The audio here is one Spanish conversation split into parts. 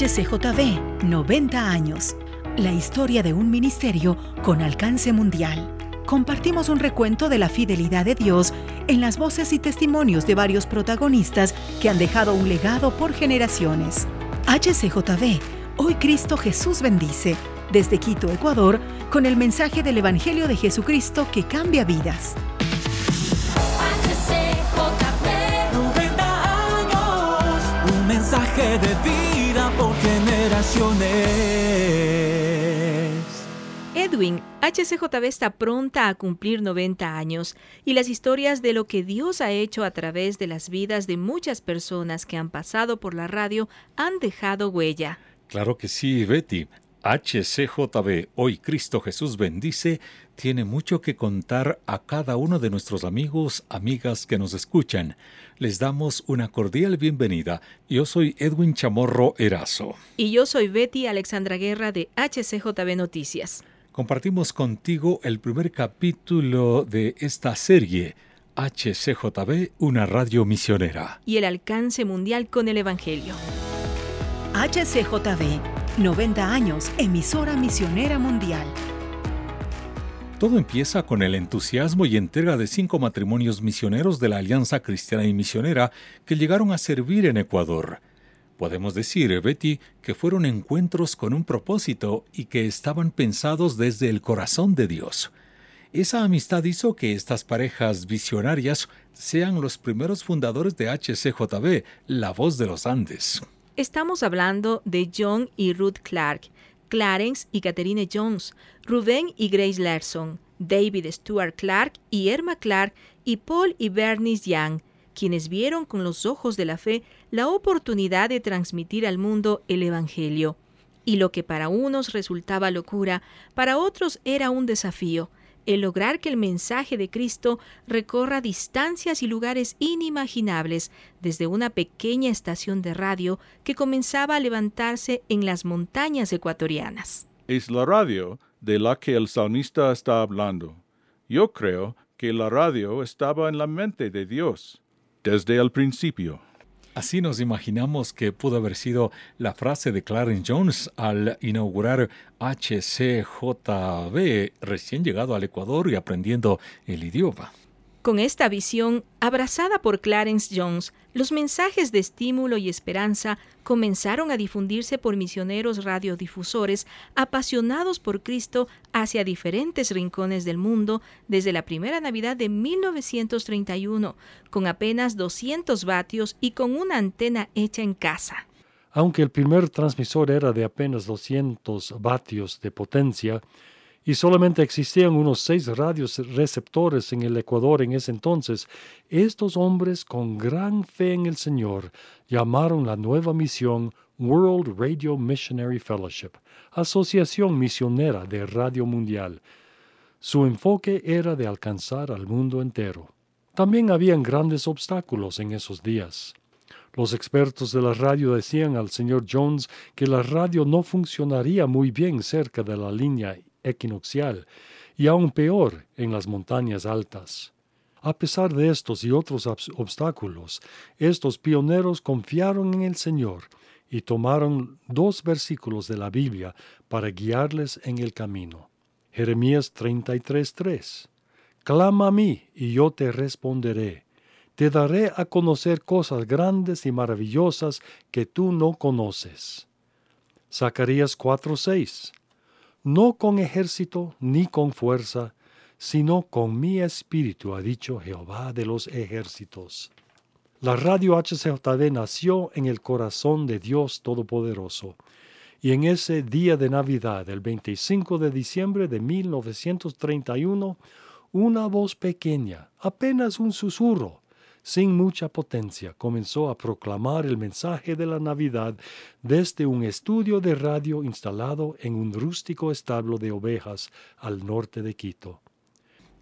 HCJB, 90 años. La historia de un ministerio con alcance mundial. Compartimos un recuento de la fidelidad de Dios en las voces y testimonios de varios protagonistas que han dejado un legado por generaciones. HCJB, hoy Cristo Jesús bendice, desde Quito, Ecuador, con el mensaje del Evangelio de Jesucristo que cambia vidas. mensaje de vida generaciones. Edwin, HCJB está pronta a cumplir 90 años y las historias de lo que Dios ha hecho a través de las vidas de muchas personas que han pasado por la radio han dejado huella. Claro que sí, Betty. HCJB, hoy Cristo Jesús bendice, tiene mucho que contar a cada uno de nuestros amigos, amigas que nos escuchan. Les damos una cordial bienvenida. Yo soy Edwin Chamorro Erazo. Y yo soy Betty Alexandra Guerra de HCJB Noticias. Compartimos contigo el primer capítulo de esta serie. HCJB, una radio misionera. Y el alcance mundial con el Evangelio. HCJB 90 años, emisora misionera mundial. Todo empieza con el entusiasmo y entrega de cinco matrimonios misioneros de la Alianza Cristiana y Misionera que llegaron a servir en Ecuador. Podemos decir, Betty, que fueron encuentros con un propósito y que estaban pensados desde el corazón de Dios. Esa amistad hizo que estas parejas visionarias sean los primeros fundadores de HCJB, la voz de los Andes. Estamos hablando de John y Ruth Clark, Clarence y Catherine Jones, Rubén y Grace Larson, David Stuart Clark y Irma Clark y Paul y Bernice Young, quienes vieron con los ojos de la fe la oportunidad de transmitir al mundo el Evangelio. Y lo que para unos resultaba locura, para otros era un desafío el lograr que el mensaje de Cristo recorra distancias y lugares inimaginables desde una pequeña estación de radio que comenzaba a levantarse en las montañas ecuatorianas. Es la radio de la que el salmista está hablando. Yo creo que la radio estaba en la mente de Dios desde el principio. Así nos imaginamos que pudo haber sido la frase de Clarence Jones al inaugurar HCJB, recién llegado al Ecuador y aprendiendo el idioma. Con esta visión, abrazada por Clarence Jones, los mensajes de estímulo y esperanza comenzaron a difundirse por misioneros radiodifusores apasionados por Cristo hacia diferentes rincones del mundo desde la primera Navidad de 1931, con apenas 200 vatios y con una antena hecha en casa. Aunque el primer transmisor era de apenas 200 vatios de potencia, y solamente existían unos seis radios receptores en el Ecuador en ese entonces, estos hombres con gran fe en el Señor llamaron la nueva misión World Radio Missionary Fellowship, Asociación Misionera de Radio Mundial. Su enfoque era de alcanzar al mundo entero. También habían grandes obstáculos en esos días. Los expertos de la radio decían al señor Jones que la radio no funcionaría muy bien cerca de la línea equinoccial y aún peor en las montañas altas. A pesar de estos y otros obstáculos, estos pioneros confiaron en el Señor y tomaron dos versículos de la Biblia para guiarles en el camino. Jeremías 33:3 Clama a mí y yo te responderé. Te daré a conocer cosas grandes y maravillosas que tú no conoces. Zacarías 4:6 no con ejército ni con fuerza, sino con mi espíritu, ha dicho Jehová de los ejércitos. La radio HCJB nació en el corazón de Dios Todopoderoso, y en ese día de Navidad, el 25 de diciembre de 1931, una voz pequeña, apenas un susurro, sin mucha potencia, comenzó a proclamar el mensaje de la Navidad desde un estudio de radio instalado en un rústico establo de ovejas al norte de Quito.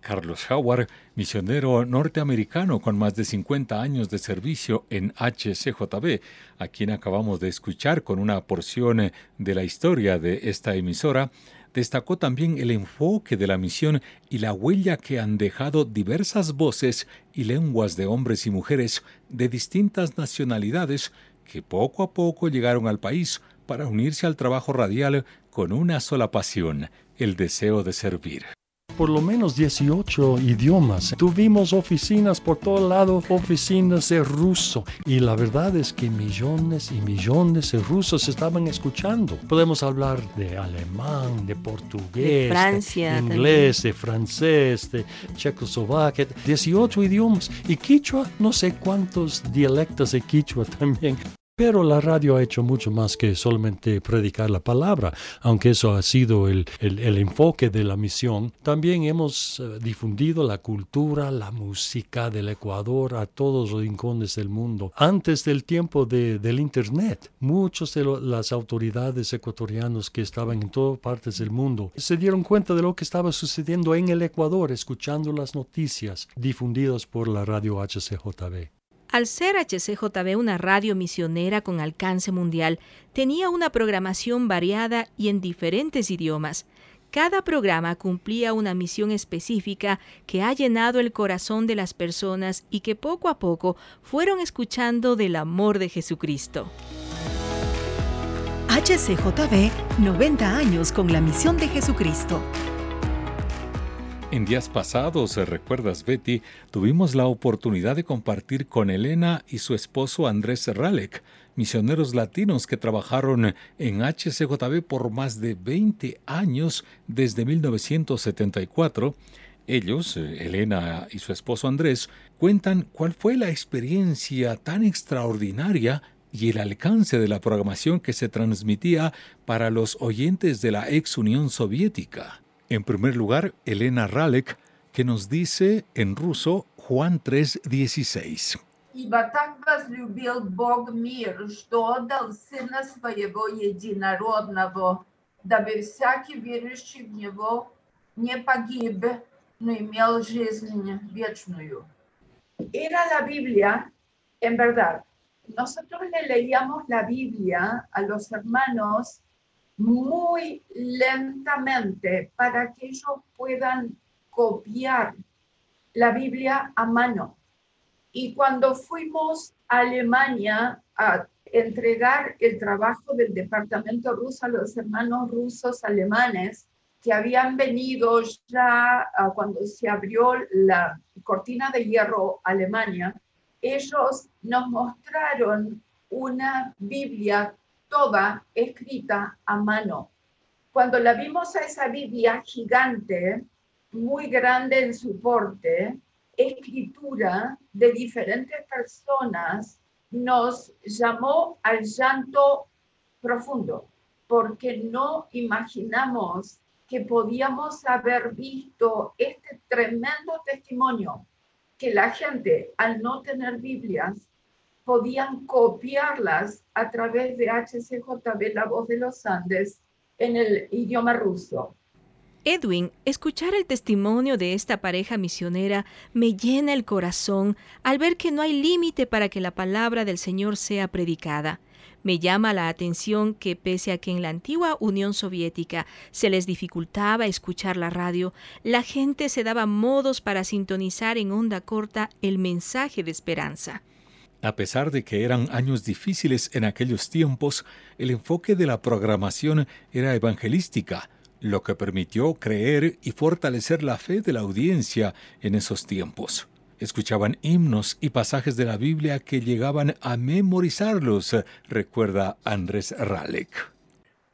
Carlos Howard, misionero norteamericano con más de 50 años de servicio en HCJB, a quien acabamos de escuchar con una porción de la historia de esta emisora, destacó también el enfoque de la misión y la huella que han dejado diversas voces y lenguas de hombres y mujeres de distintas nacionalidades que poco a poco llegaron al país para unirse al trabajo radial con una sola pasión, el deseo de servir por lo menos 18 idiomas. Tuvimos oficinas por todo lado, oficinas de ruso. Y la verdad es que millones y millones de rusos estaban escuchando. Podemos hablar de alemán, de portugués, de inglés, de francés, de checoslovaquia, 18 idiomas. Y quichua, no sé cuántos dialectos de quichua también. Pero la radio ha hecho mucho más que solamente predicar la palabra, aunque eso ha sido el, enfoque de la misión. También hemos eh, difundido la cultura, la música del Ecuador a todos los rincones del mundo. Antes del tiempo del Internet, muchos de las autoridades ecuatorianas que estaban en todas partes del mundo se dieron cuenta de lo que estaba sucediendo en el Ecuador, escuchando las noticias difundidas por la radio HCJB. Al ser HCJB una radio misionera con alcance mundial, tenía una programación variada y en diferentes idiomas. Cada programa cumplía una misión específica que ha llenado el corazón de las personas y que poco a poco fueron escuchando del amor de Jesucristo. HCJB, 90 años con la misión de Jesucristo. En días pasados, recuerdas Betty, tuvimos la oportunidad de compartir con Elena y su esposo Andrés Ralek, misioneros latinos que trabajaron en HCJB por más de 20 años desde 1974. Ellos, Elena y su esposo Andrés, cuentan cuál fue la experiencia tan extraordinaria y el alcance de la programación que se transmitía para los oyentes de la ex Unión Soviética. En primer lugar, Elena Ralek, que nos dice en ruso Juan 3:16. Era la Biblia, en verdad. Nosotros le leíamos la Biblia a los hermanos muy lentamente para que ellos puedan copiar la Biblia a mano. Y cuando fuimos a Alemania a entregar el trabajo del departamento ruso a los hermanos rusos alemanes que habían venido ya cuando se abrió la cortina de hierro Alemania, ellos nos mostraron una Biblia toda escrita a mano. Cuando la vimos a esa Biblia gigante, muy grande en su porte, escritura de diferentes personas, nos llamó al llanto profundo, porque no imaginamos que podíamos haber visto este tremendo testimonio que la gente, al no tener Biblias, podían copiarlas a través de HCJB, la voz de los Andes, en el idioma ruso. Edwin, escuchar el testimonio de esta pareja misionera me llena el corazón al ver que no hay límite para que la palabra del Señor sea predicada. Me llama la atención que pese a que en la antigua Unión Soviética se les dificultaba escuchar la radio, la gente se daba modos para sintonizar en onda corta el mensaje de esperanza. A pesar de que eran años difíciles en aquellos tiempos, el enfoque de la programación era evangelística, lo que permitió creer y fortalecer la fe de la audiencia en esos tiempos. Escuchaban himnos y pasajes de la Biblia que llegaban a memorizarlos, recuerda Andrés Ralek.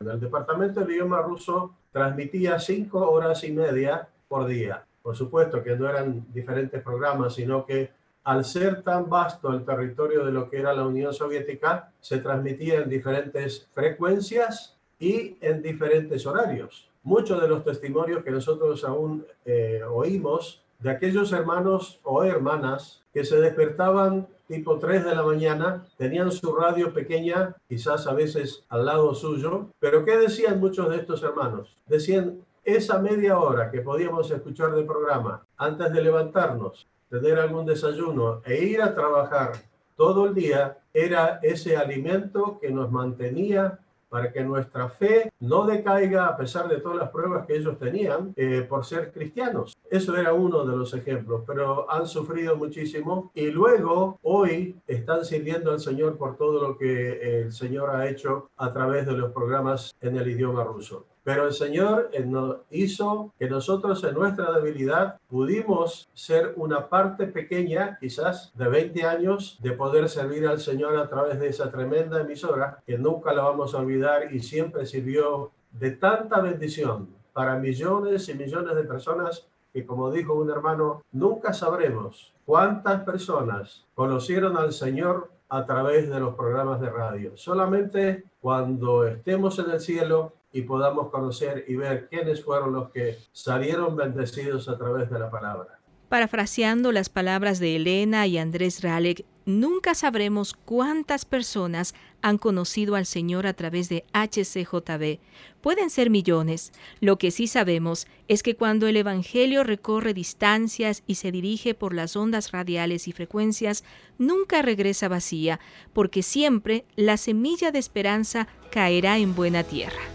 El departamento de idioma ruso transmitía cinco horas y media por día. Por supuesto que no eran diferentes programas, sino que al ser tan vasto el territorio de lo que era la Unión Soviética, se transmitía en diferentes frecuencias y en diferentes horarios. Muchos de los testimonios que nosotros aún eh, oímos de aquellos hermanos o hermanas que se despertaban tipo 3 de la mañana, tenían su radio pequeña, quizás a veces al lado suyo, pero ¿qué decían muchos de estos hermanos? Decían, esa media hora que podíamos escuchar del programa antes de levantarnos, tener algún desayuno e ir a trabajar todo el día era ese alimento que nos mantenía para que nuestra fe no decaiga a pesar de todas las pruebas que ellos tenían eh, por ser cristianos. Eso era uno de los ejemplos, pero han sufrido muchísimo y luego hoy están sirviendo al Señor por todo lo que el Señor ha hecho a través de los programas en el idioma ruso. Pero el Señor eh, hizo que nosotros en nuestra debilidad pudimos ser una parte pequeña, quizás de 20 años, de poder servir al Señor a través de esa tremenda emisora que nunca la vamos a olvidar y siempre sirvió de tanta bendición para millones y millones de personas que, como dijo un hermano, nunca sabremos cuántas personas conocieron al Señor a través de los programas de radio. Solamente cuando estemos en el cielo y podamos conocer y ver quiénes fueron los que salieron bendecidos a través de la palabra. Parafraseando las palabras de Elena y Andrés Ralek, nunca sabremos cuántas personas han conocido al Señor a través de HCJB. Pueden ser millones. Lo que sí sabemos es que cuando el Evangelio recorre distancias y se dirige por las ondas radiales y frecuencias, nunca regresa vacía, porque siempre la semilla de esperanza caerá en buena tierra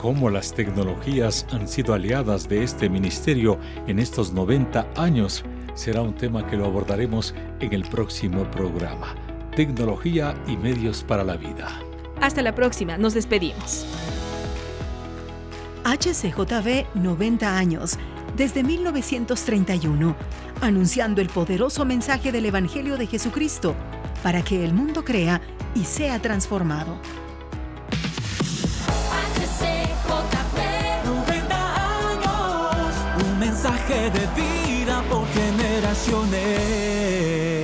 cómo las tecnologías han sido aliadas de este ministerio en estos 90 años será un tema que lo abordaremos en el próximo programa. Tecnología y medios para la vida. Hasta la próxima, nos despedimos. HCJB 90 años, desde 1931, anunciando el poderoso mensaje del Evangelio de Jesucristo para que el mundo crea y sea transformado. Mensaje de vida por generaciones.